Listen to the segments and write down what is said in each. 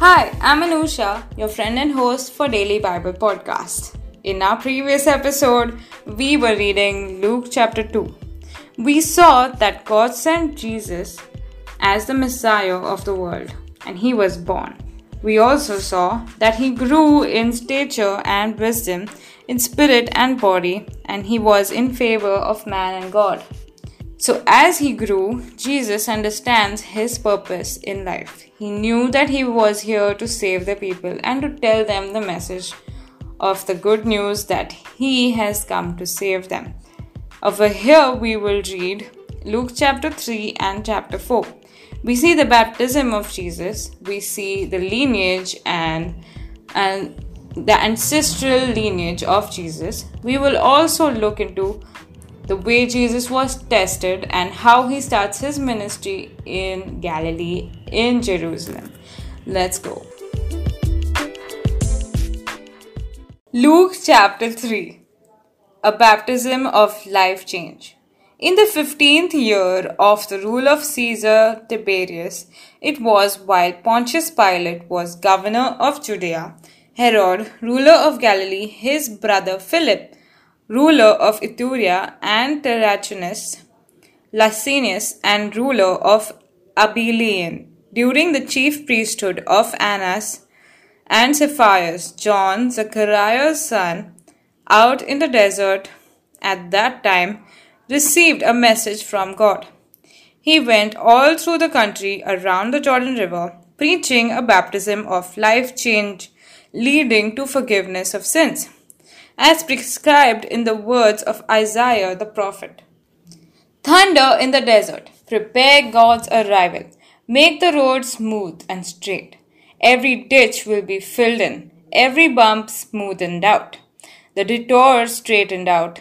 Hi, I'm Anusha, your friend and host for Daily Bible Podcast. In our previous episode, we were reading Luke chapter 2. We saw that God sent Jesus as the Messiah of the world, and he was born. We also saw that he grew in stature and wisdom, in spirit and body, and he was in favor of man and God. So, as he grew, Jesus understands his purpose in life. He knew that he was here to save the people and to tell them the message of the good news that he has come to save them. Over here, we will read Luke chapter 3 and chapter 4. We see the baptism of Jesus, we see the lineage and, and the ancestral lineage of Jesus. We will also look into the way Jesus was tested, and how he starts his ministry in Galilee, in Jerusalem. Let's go. Luke chapter 3 A baptism of life change. In the fifteenth year of the rule of Caesar Tiberius, it was while Pontius Pilate was governor of Judea, Herod, ruler of Galilee, his brother Philip, ruler of Iturea and Tyrannus, Lysanias, and ruler of Abilene, during the chief priesthood of Annas and Caiaphas, John, Zechariah's son, out in the desert at that time, received a message from God. He went all through the country around the Jordan River, preaching a baptism of life change leading to forgiveness of sins as prescribed in the words of Isaiah the prophet. Thunder in the desert, prepare God's arrival, make the road smooth and straight. Every ditch will be filled in, every bump smoothened out, the detours straightened out,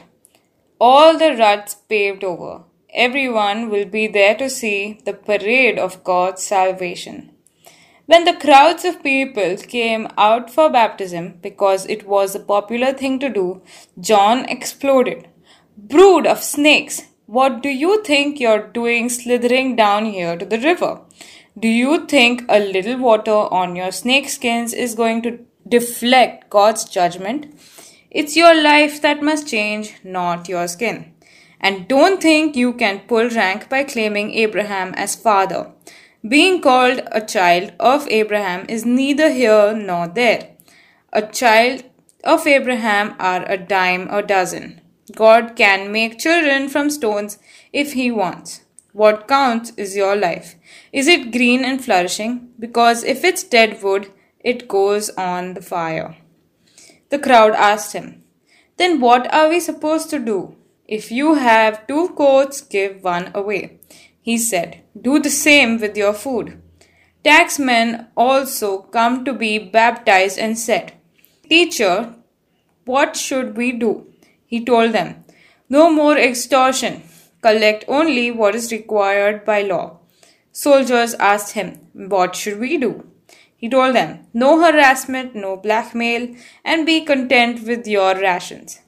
all the ruts paved over. Everyone will be there to see the parade of God's salvation. When the crowds of people came out for baptism because it was a popular thing to do, John exploded. Brood of snakes, what do you think you're doing slithering down here to the river? Do you think a little water on your snake skins is going to deflect God's judgment? It's your life that must change, not your skin. And don't think you can pull rank by claiming Abraham as father. Being called a child of Abraham is neither here nor there. A child of Abraham are a dime a dozen. God can make children from stones if He wants. What counts is your life. Is it green and flourishing? Because if it's dead wood, it goes on the fire. The crowd asked him, Then what are we supposed to do? If you have two coats, give one away. He said, Do the same with your food. Taxmen also come to be baptized and said, Teacher, what should we do? He told them, No more extortion. Collect only what is required by law. Soldiers asked him, What should we do? He told them, No harassment, no blackmail, and be content with your rations.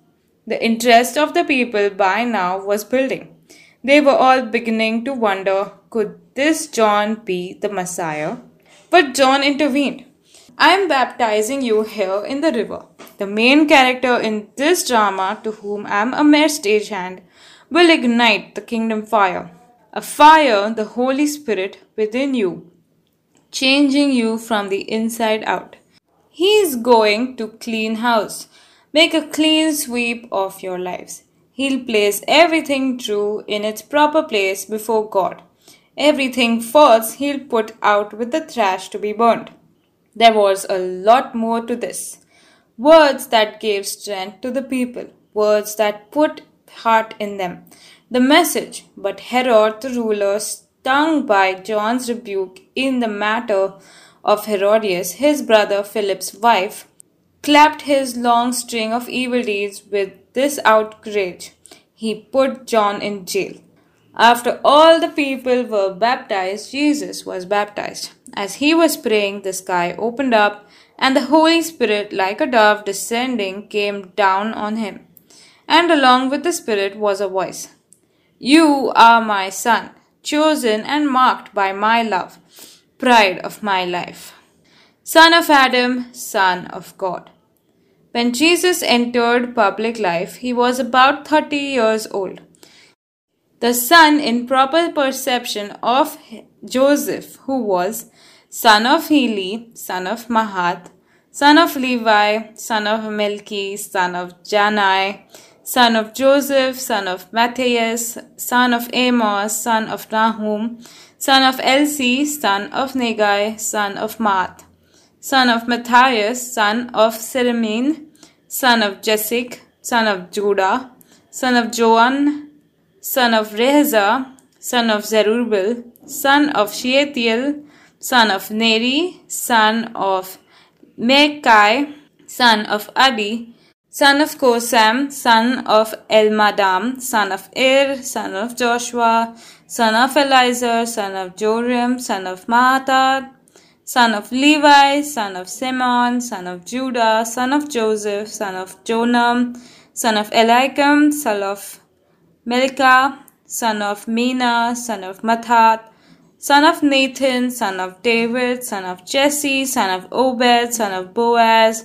The interest of the people by now was building. They were all beginning to wonder could this John be the Messiah? But John intervened. I am baptizing you here in the river. The main character in this drama, to whom I am a mere stagehand, will ignite the kingdom fire. A fire, the Holy Spirit within you, changing you from the inside out. He is going to clean house, make a clean sweep of your lives. He'll place everything true in its proper place before God. Everything false he'll put out with the trash to be burned. There was a lot more to this. Words that gave strength to the people, words that put heart in them. The message, but Herod the ruler, stung by John's rebuke in the matter of Herodias, his brother Philip's wife, clapped his long string of evil deeds with this outrage. He put John in jail. After all the people were baptized, Jesus was baptized. As he was praying, the sky opened up, and the Holy Spirit, like a dove descending, came down on him. And along with the Spirit was a voice You are my Son, chosen and marked by my love, pride of my life. son of Adam, son of God. When Jesus entered public life, he was about 30 years old. The son, in proper perception, of Joseph, who was son of Heli, son of Mahath, son of Levi, son of Melchi, son of Jannai, son of Joseph, son of Matthias, son of Amos, son of Nahum, son of Esli, son of Naggai, son of Maath, son of Matthias, son of Seramin, son of Jessic, son of Judah, son of Joan, son of Rhesa, son of Zerubbabel, son of Shealtiel, son of Neri, son of Melchi, son of Addi, son of Cosam, son of Elmadam, son of Ir, son of Joshua, son of Eliezer, son of Jorim, son of Matthat, son of Levi, son of Simon, son of Judah, son of Joseph, son of Jonam, son of Eliakim, son of Melcha, son of Mena, son of Matthat, son of Nathan, son of David, son of Jesse, son of Obed, son of Boaz,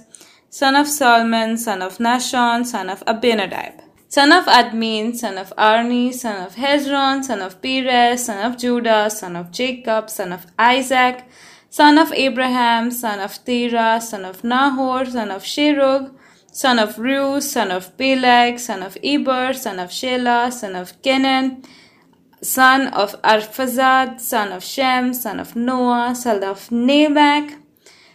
son of Solomon, son of Nahshon, son of Abinadab, son of Admin, son of Arni, son of Hezron, son of Perez, son of Judah, son of Jacob, son of Isaac, son of Abraham, son of Terah, son of Nahor, son of Sherug, son of Reu, son of Peleg, son of Eber, son of Shelah, son of Kenan, son of Arphaxad, son of Shem, son of Noah, son of Lamech,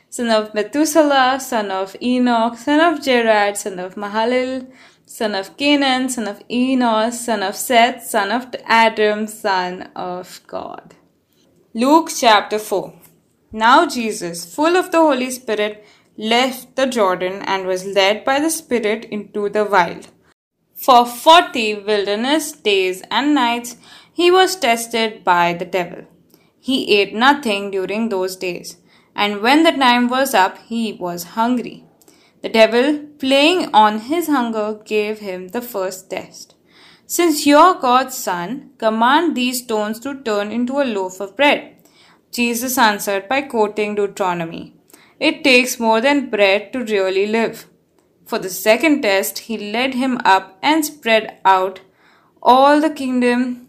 son of Methuselah, son of Enoch, son of Jared, son of Mahalalel, son of Cainan, son of Enos, son of Seth, son of Adam, son of God. Luke chapter 4 Now Jesus, full of the Holy Spirit, left the Jordan and was led by the Spirit into the wild. For forty wilderness days and nights he was tested by the devil. He ate nothing during those days and when the time was up, he was hungry. The devil, playing on his hunger, gave him the first test. Since you're God's son, command these stones to turn into a loaf of bread. Jesus answered by quoting Deuteronomy. It takes more than bread to really live. For the second test, he led him up and spread out all the kingdom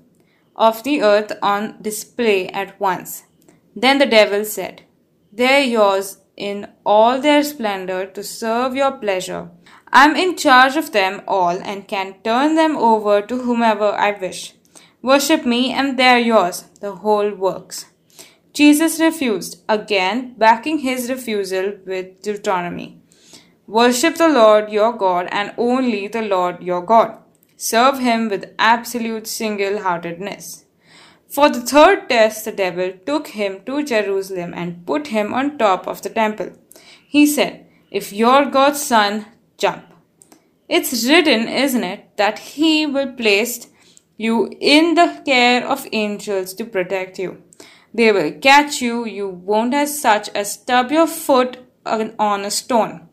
of the earth on display at once. Then the devil said, they're yours in all their splendor to serve your pleasure. I'm in charge of them all and can turn them over to whomever I wish. Worship me and they're yours, the whole works. Jesus refused, again backing his refusal with Deuteronomy. Worship the Lord your God and only the Lord your God. Serve him with absolute single heartedness. For the third test, the devil took him to Jerusalem and put him on top of the temple. He said, If you're God's son, jump. It's written, isn't it, that he will place you in the care of angels to protect you. They will catch you, you won't as such as stub your foot on a stone.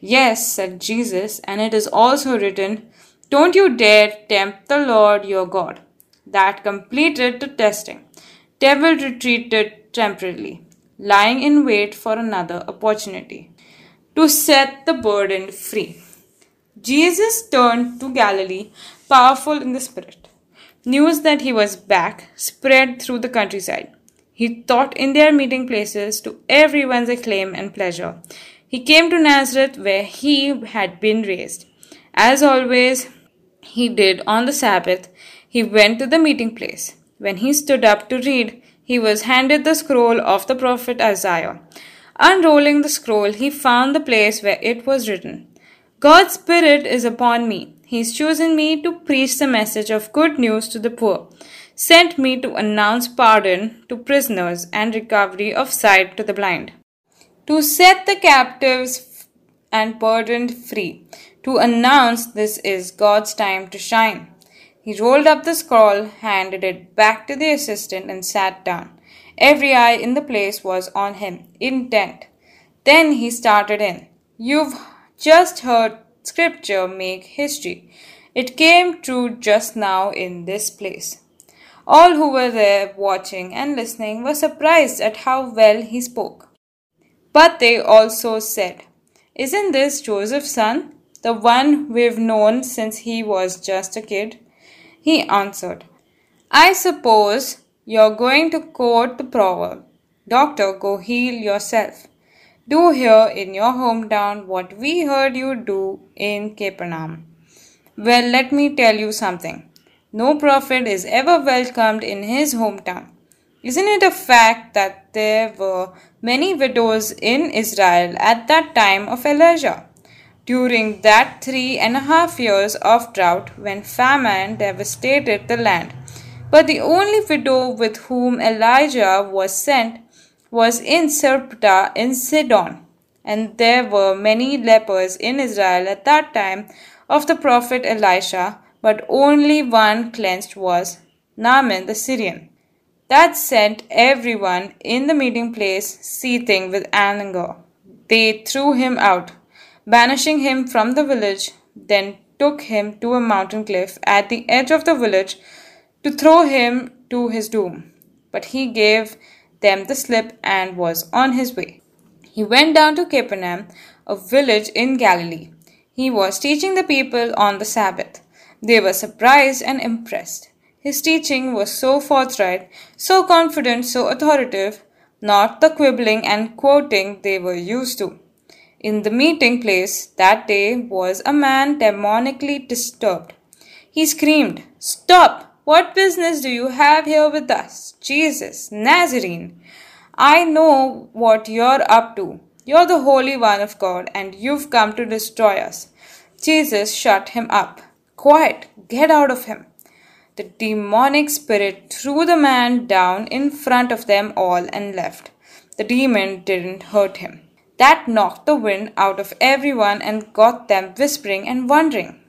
Yes, said Jesus, and it is also written, Don't you dare tempt the Lord your God that completed the testing. Devil retreated temporarily, lying in wait for another opportunity to set the burdened free. Jesus turned to Galilee, powerful in the Spirit. News that he was back spread through the countryside. He taught in their meeting places to everyone's acclaim and pleasure. He came to Nazareth where he had been raised. As always, he did on the Sabbath, he went to the meeting place. When he stood up to read, he was handed the scroll of the prophet Isaiah. Unrolling the scroll, he found the place where it was written God's Spirit is upon me. He's chosen me to preach the message of good news to the poor, sent me to announce pardon to prisoners and recovery of sight to the blind, to set the captives and burdened free, to announce this is God's time to shine. He rolled up the scroll, handed it back to the assistant, and sat down. Every eye in the place was on him, intent. Then he started in. You've just heard scripture make history. It came true just now in this place. All who were there watching and listening were surprised at how well he spoke. But they also said, Isn't this Joseph's son, the one we've known since he was just a kid? He answered, I suppose you're going to quote the proverb, Doctor, go heal yourself. Do here in your hometown what we heard you do in Capernaum. Well, let me tell you something. No prophet is ever welcomed in his hometown. Isn't it a fact that there were many widows in Israel at that time of Elijah? During that three and a half years of drought when famine devastated the land. But the only widow with whom Elijah was sent was in Sarepta in Sidon. And there were many lepers in Israel at that time of the prophet Elisha, but only one cleansed was Naaman the Syrian. That sent everyone in the meeting place seething with anger. They threw him out, banishing him from the village, then took him to a mountain cliff at the edge of the village to throw him to his doom. But he gave them the slip and was on his way. He went down to Capernaum, a village in Galilee. He was teaching the people on the Sabbath. They were surprised and impressed. His teaching was so forthright, so confident, so authoritative, not the quibbling and quoting they were used to. In the meeting place that day was a man demonically disturbed. He screamed, Stop! What business do you have here with us? Jesus, Nazarene. I know what you're up to. You're the Holy One of God, and you've come to destroy us. Jesus shut him up. Quiet, get out of him. The demonic spirit threw the man down in front of them all and left. The demon didn't hurt him. That knocked the wind out of everyone and got them whispering and wondering.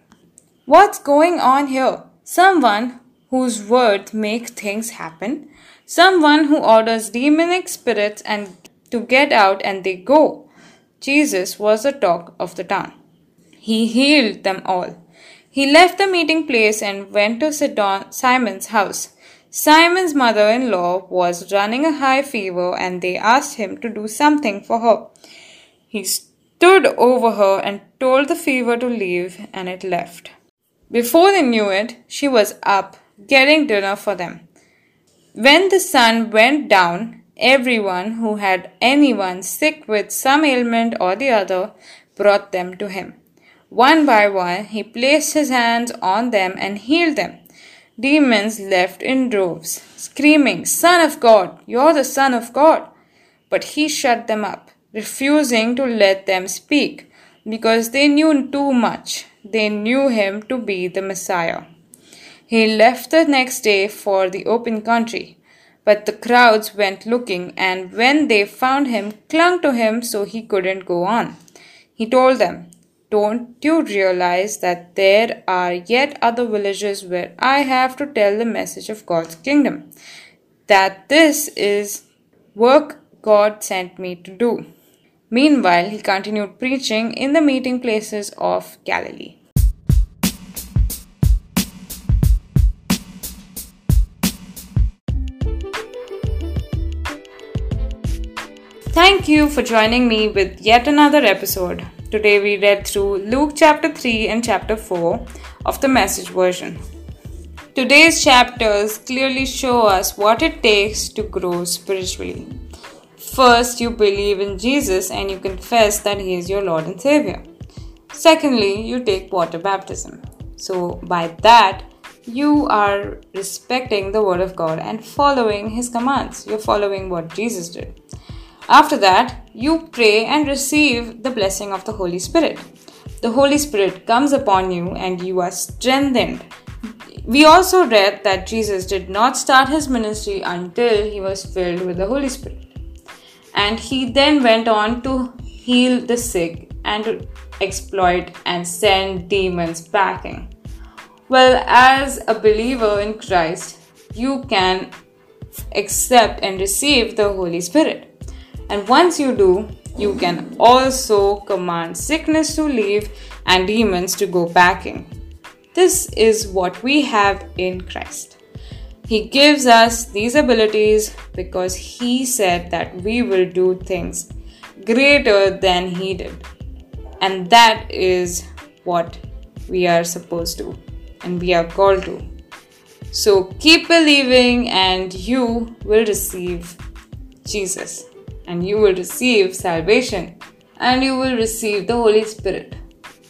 What's going on here? Someone whose words make things happen, someone who orders demonic spirits and to get out and they go. Jesus was the talk of the town. He healed them all. He left the meeting place and went to Simon's house. Simon's mother in law was running a high fever and they asked him to do something for her. He stood over her and told the fever to leave and it left. Before they knew it, she was up getting dinner for them. When the sun went down, everyone who had anyone sick with some ailment or the other brought them to him. One by one, he placed his hands on them and healed them. Demons left in droves, screaming, Son of God, you're the Son of God. But he shut them up, refusing to let them speak, because they knew too much. They knew him to be the Messiah. He left the next day for the open country. But the crowds went looking, and when they found him, clung to him so he couldn't go on. He told them, don't you realize that there are yet other villages where I have to tell the message of God's kingdom? That this is work God sent me to do. Meanwhile, he continued preaching in the meeting places of Galilee. Thank you for joining me with yet another episode. Today we read through Luke chapter 3 and chapter 4 of the message version. Today's chapters clearly show us what it takes to grow spiritually. First, you believe in Jesus and you confess that He is your Lord and Savior. Secondly, you take water baptism. So, by that, you are respecting the Word of God and following His commands. You're following what Jesus did. After that, you pray and receive the blessing of the Holy Spirit. The Holy Spirit comes upon you and you are strengthened. We also read that Jesus did not start his ministry until he was filled with the Holy Spirit. And he then went on to heal the sick and to exploit and send demons packing. Well, as a believer in Christ, you can accept and receive the Holy Spirit. And once you do, you can also command sickness to leave and demons to go packing. This is what we have in Christ. He gives us these abilities because He said that we will do things greater than he did. And that is what we are supposed to and we are called to. So keep believing, and you will receive Jesus, and you will receive salvation, and you will receive the Holy Spirit.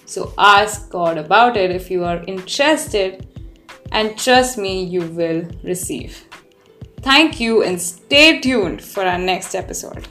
So ask God about it if you are interested, and trust me, you will receive. Thank you, and stay tuned for our next episode.